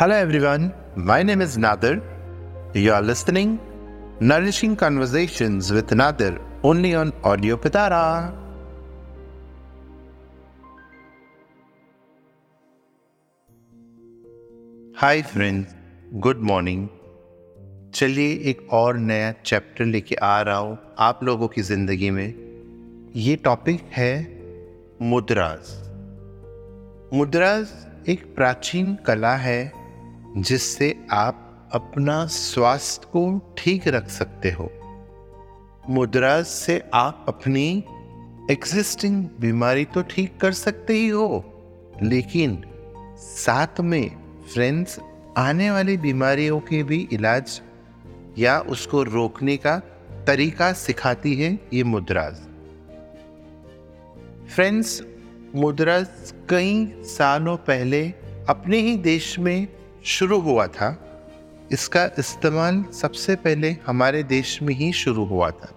Hello everyone, my name is Nadir. You are listening Nourishing Conversations with Nadir only on Audio Pitara. Hi friends good morning चलिए एक और नया chapter लेके आ रहा हूँ आप लोगों की ज़िंदगी में ये टॉपिक है मुद्राज मुद्राज एक प्राचीन कला है जिससे आप अपना स्वास्थ्य को ठीक रख सकते हो। मुद्राज से आप अपनी एग्जिस्टिंग बीमारी तो ठीक कर सकते ही हो, लेकिन साथ में फ्रेंड्स आने वाली बीमारियों के भी इलाज या उसको रोकने का तरीका सिखाती है ये मुद्राज। फ्रेंड्स मुद्राज कई सालों पहले अपने ही देश में शुरू हुआ था। इसका इस्तेमाल सबसे पहले हमारे देश में ही शुरू हुआ था।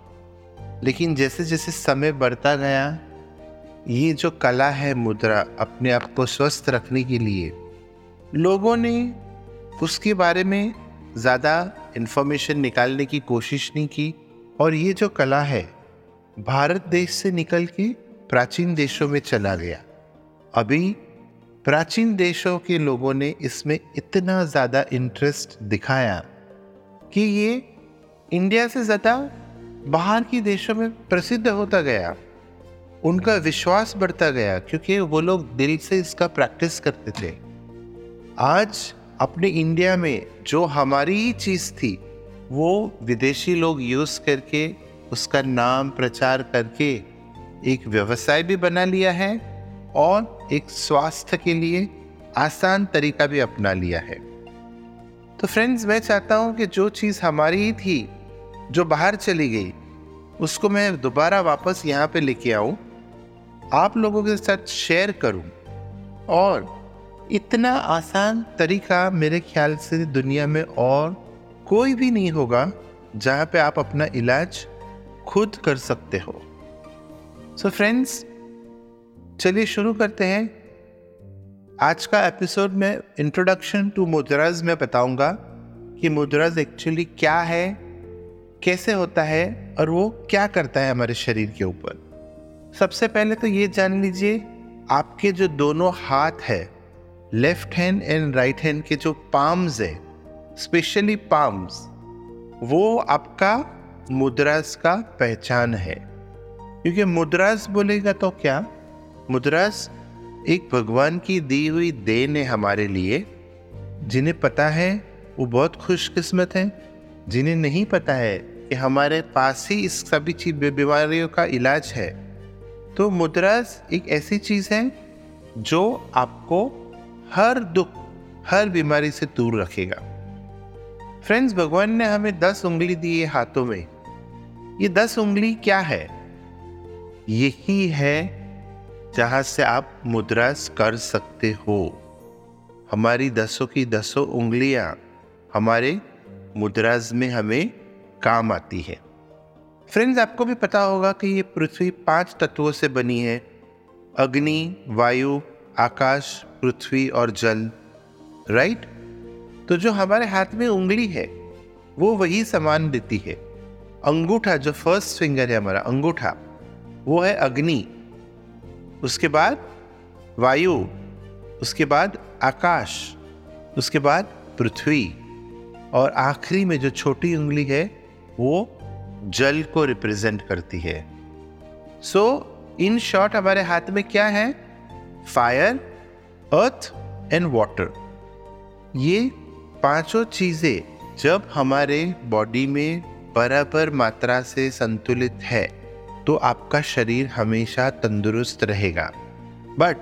लेकिन जैसे जैसे समय बढ़ता गया, ये जो कला है मुद्रा अपने आप को स्वस्थ रखने के लिए, लोगों ने उसके बारे में ज़्यादा इन्फॉर्मेशन निकालने की कोशिश नहीं की। और ये जो कला है, भारत देश से निकल के प्राचीन देशों में चला गया। अभी प्राचीन देशों के लोगों ने इसमें इतना ज़्यादा इंटरेस्ट दिखाया कि ये इंडिया से ज़्यादा बाहर की देशों में प्रसिद्ध होता गया। उनका विश्वास बढ़ता गया क्योंकि वो लोग दिल से इसका प्रैक्टिस करते थे। आज अपने इंडिया में जो हमारी ही चीज़ थी, वो विदेशी लोग यूज़ करके, उसका नाम प्रचार करके एक व्यवसाय भी बना लिया है। और एक स्वास्थ्य के लिए आसान तरीका भी अपना लिया है। तो फ्रेंड्स मैं चाहता हूँ कि जो चीज़ हमारी ही थी, जो बाहर चली गई, उसको मैं दोबारा वापस यहाँ पे लेके आऊँ, आप लोगों के साथ शेयर करूँ। और इतना आसान तरीका मेरे ख्याल से दुनिया में और कोई भी नहीं होगा, जहाँ पे आप अपना इलाज खुद कर सकते हो। सो so फ्रेंड्स चलिए शुरू करते हैं। आज का एपिसोड में इंट्रोडक्शन टू मुद्राज में बताऊँगा कि मुद्राज एक्चुअली क्या है, कैसे होता है और वो क्या करता है हमारे शरीर के ऊपर। सबसे पहले तो ये जान लीजिए, आपके जो दोनों हाथ है left hand and right hand के जो पाम्स है स्पेशली पाम्स वो आपका मुद्रास का पहचान है। क्योंकि मुद्रास बोलेगा तो क्या? मुद्रास एक भगवान की दी हुई देन है हमारे लिए। जिन्हें पता है, वो बहुत खुशकिस्मत हैं। जिन्हें नहीं पता है कि हमारे पास ही इस सभी चीज़ बीमारियों का इलाज है। तो मुद्रास एक ऐसी चीज़ है, जो आपको हर दुख, हर बीमारी से दूर रखेगा। फ्रेंड्स, भगवान ने हमें दस उंगली दी है हाथों में। ये दस उंगली क्या है? यही है जहाँ से आप मुद्रास कर सकते हो। हमारी दसों की दसों उंगलियाँ हमारे मुद्राज में हमें काम आती है। फ्रेंड्स, आपको भी पता होगा कि ये पृथ्वी पाँच तत्वों से बनी है। अग्नि, वायु, आकाश, पृथ्वी और जल, राइट? तो जो हमारे हाथ में उंगली है, वो वही समान देती है। अंगूठा, जो फ़र्स्ट फिंगर है हमारा, अंगूठा, वो है अग्नि। उसके बाद वायु, उसके बाद आकाश, उसके बाद पृथ्वी। और आखिरी में जो छोटी उंगली है, वो जल को रिप्रेजेंट करती है। सो इन शॉर्ट हमारे हाथ में क्या है? फायर अर्थ एंड वाटर ये पाँचों चीज़ें जब हमारे बॉडी में बराबर मात्रा से संतुलित है तो आपका शरीर हमेशा तंदुरुस्त रहेगा। बट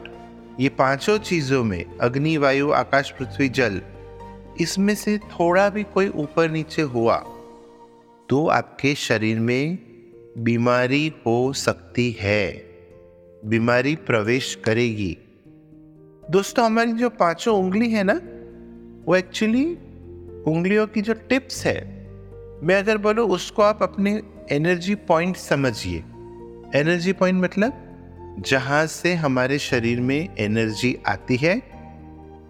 ये पाँचों चीज़ों में, अग्नि, वायु, आकाश, पृथ्वी, जल, इसमें से थोड़ा भी कोई ऊपर नीचे हुआ तो आपके शरीर में बीमारी हो सकती है। बीमारी प्रवेश करेगी। दोस्तों, हमारी जो पाँचों उंगली है ना, वो एक्चुअली उंगलियों की जो टिप्स है, मैं अगर बोलूँ, उसको आप अपने एनर्जी पॉइंट समझिए। एनर्जी पॉइंट मतलब जहाँ से हमारे शरीर में एनर्जी आती है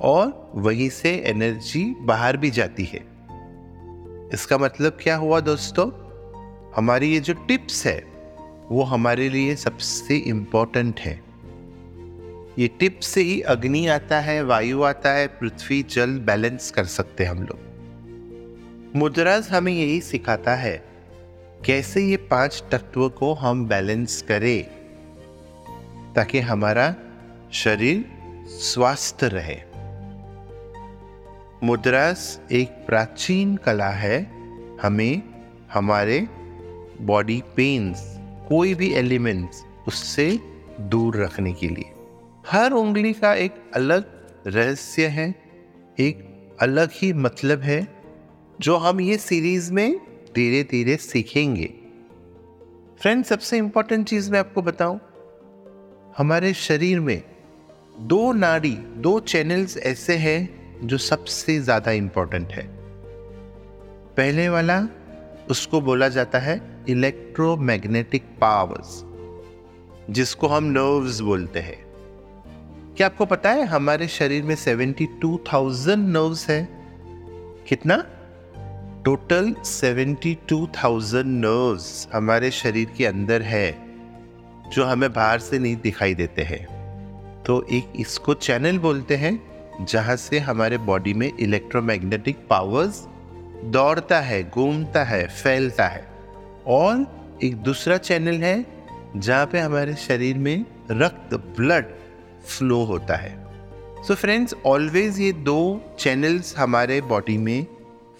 और वहीं से एनर्जी बाहर भी जाती है। इसका मतलब क्या हुआ दोस्तों? हमारी ये जो टिप्स है, वो हमारे लिए सबसे इम्पोर्टेंट है। ये टिप से ही अग्नि आता है, वायु आता है, पृथ्वी, जल बैलेंस कर सकते हैं हम लोग। मुद्राज हमें यही सिखाता है कैसे ये पाँच तत्व को हम बैलेंस करें ताकि हमारा शरीर स्वस्थ रहे? मुद्रास एक प्राचीन कला है। हमें हमारे बॉडी पेन्स कोई भी एलिमेंट्स उससे दूर रखने के लिए। हर उंगली का एक अलग रहस्य है, एक अलग ही मतलब है, जो हम ये सीरीज़ में धीरे धीरे सीखेंगे। फ्रेंड सबसे इंपॉर्टेंट चीज़ मैं आपको बताऊँ हमारे शरीर में दो नाड़ी दो चैनल्स ऐसे हैं जो सबसे ज़्यादा इंपॉर्टेंट है। पहले वाला उसको बोला जाता है इलेक्ट्रोमैग्नेटिक पावर्स जिसको हम नर्व्स बोलते हैं। क्या आपको पता है हमारे शरीर में 72,000 नर्व्स है? कितना? टोटल 72,000 नर्व्स हमारे शरीर के अंदर है जो हमें बाहर से नहीं दिखाई देते हैं। तो एक इसको चैनल बोलते हैं जहाँ से हमारे बॉडी में इलेक्ट्रोमैग्नेटिक पावर्स दौड़ता है घूमता है फैलता है। और एक दूसरा चैनल है जहाँ पे हमारे शरीर में रक्त ब्लड फ्लो होता है। सो फ्रेंड्स ऑलवेज ये दो चैनल्स हमारे बॉडी में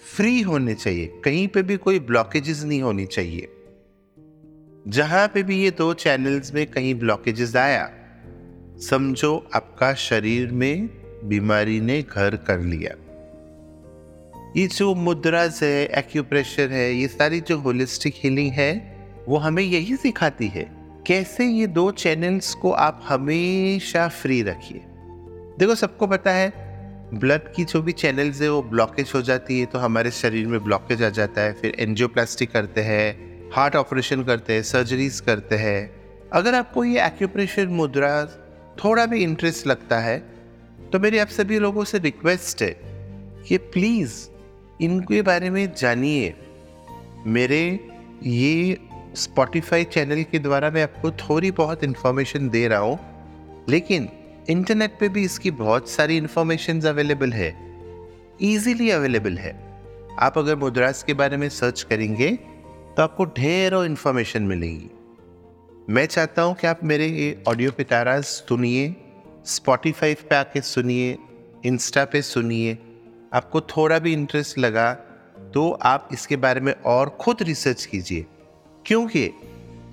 फ्री होने चाहिए। कहीं पे भी कोई ब्लॉकेजेस नहीं होनी चाहिए। जहाँ पे भी ये दो चैनल्स में कहीं ब्लॉकेजेस आया, समझो आपका शरीर में बीमारी ने घर कर लिया। ये जो मुद्राज है एक्यूप्रेशर है, ये सारी जो होलिस्टिक हीलिंग है, वो हमें यही सिखाती है, कैसे ये दो चैनल्स को आप हमेशा फ्री रखिए। देखो, सबको पता है ब्लड की जो भी चैनल्स है, वो ब्लॉकेज हो जाती है तो हमारे शरीर में ब्लॉकेज आ जाता है। फिर एनजियोप्लास्टिक करते हैं, हार्ट ऑपरेशन करते हैं, सर्जरीज करते हैं। अगर आपको ये एक्यूप्रेशर मुद्रा थोड़ा भी इंटरेस्ट लगता है तो मेरी आप सभी लोगों से रिक्वेस्ट है कि प्लीज़ इनके बारे में जानिए। मेरे ये स्पॉटिफाई चैनल के द्वारा मैं आपको थोड़ी बहुत इन्फॉर्मेशन दे रहा हूँ, लेकिन इंटरनेट पे भी इसकी बहुत सारी इन्फॉर्मेशन अवेलेबल है। इजीली अवेलेबल है। आप अगर मुद्रास के बारे में सर्च करेंगे तो आपको ढेरों इन्फॉर्मेशन मिलेगी। मैं चाहता हूँ कि आप मेरे ये ऑडियो पिटाराज सुनिए स्पॉटिफाई पे आके सुनिए इंस्टा पे सुनिए। आपको थोड़ा भी इंटरेस्ट लगा तो आप इसके बारे में और खुद रिसर्च कीजिए। क्योंकि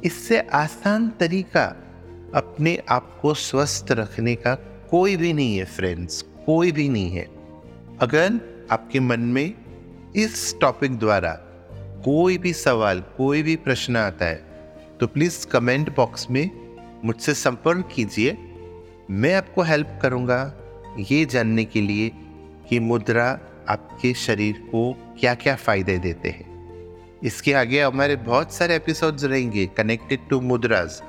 इससे आसान तरीका अपने आप को स्वस्थ रखने का कोई भी नहीं है फ्रेंड्स कोई भी नहीं है। अगर आपके मन में इस टॉपिक द्वारा कोई भी सवाल, कोई भी प्रश्न आता है तो प्लीज़ कमेंट बॉक्स में मुझसे संपर्क कीजिए। मैं आपको हेल्प करूँगा ये जानने के लिए कि मुद्रा आपके शरीर को क्या क्या फ़ायदे देते हैं। इसके आगे हमारे बहुत सारे एपिसोड्स रहेंगे कनेक्टेड टू मुद्रास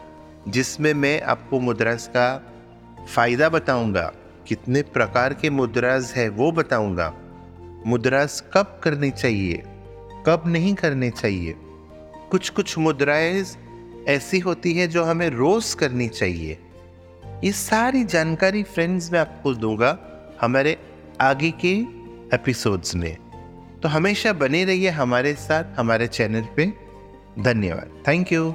जिसमें मैं आपको मुद्रास का फ़ायदा बताऊँगा, कितने प्रकार के मुद्रास है वो बताऊँगा। मुद्रास कब करनी चाहिए, कब नहीं करने चाहिए। कुछ कुछ मुद्राएँ ऐसी होती है जो हमें रोज करनी चाहिए। ये सारी जानकारी फ्रेंड्स मैं आपको दूँगा हमारे आगे के एपिसोड्स में। तो हमेशा बने रहिए हमारे साथ, हमारे चैनल पे। धन्यवाद। Thank you.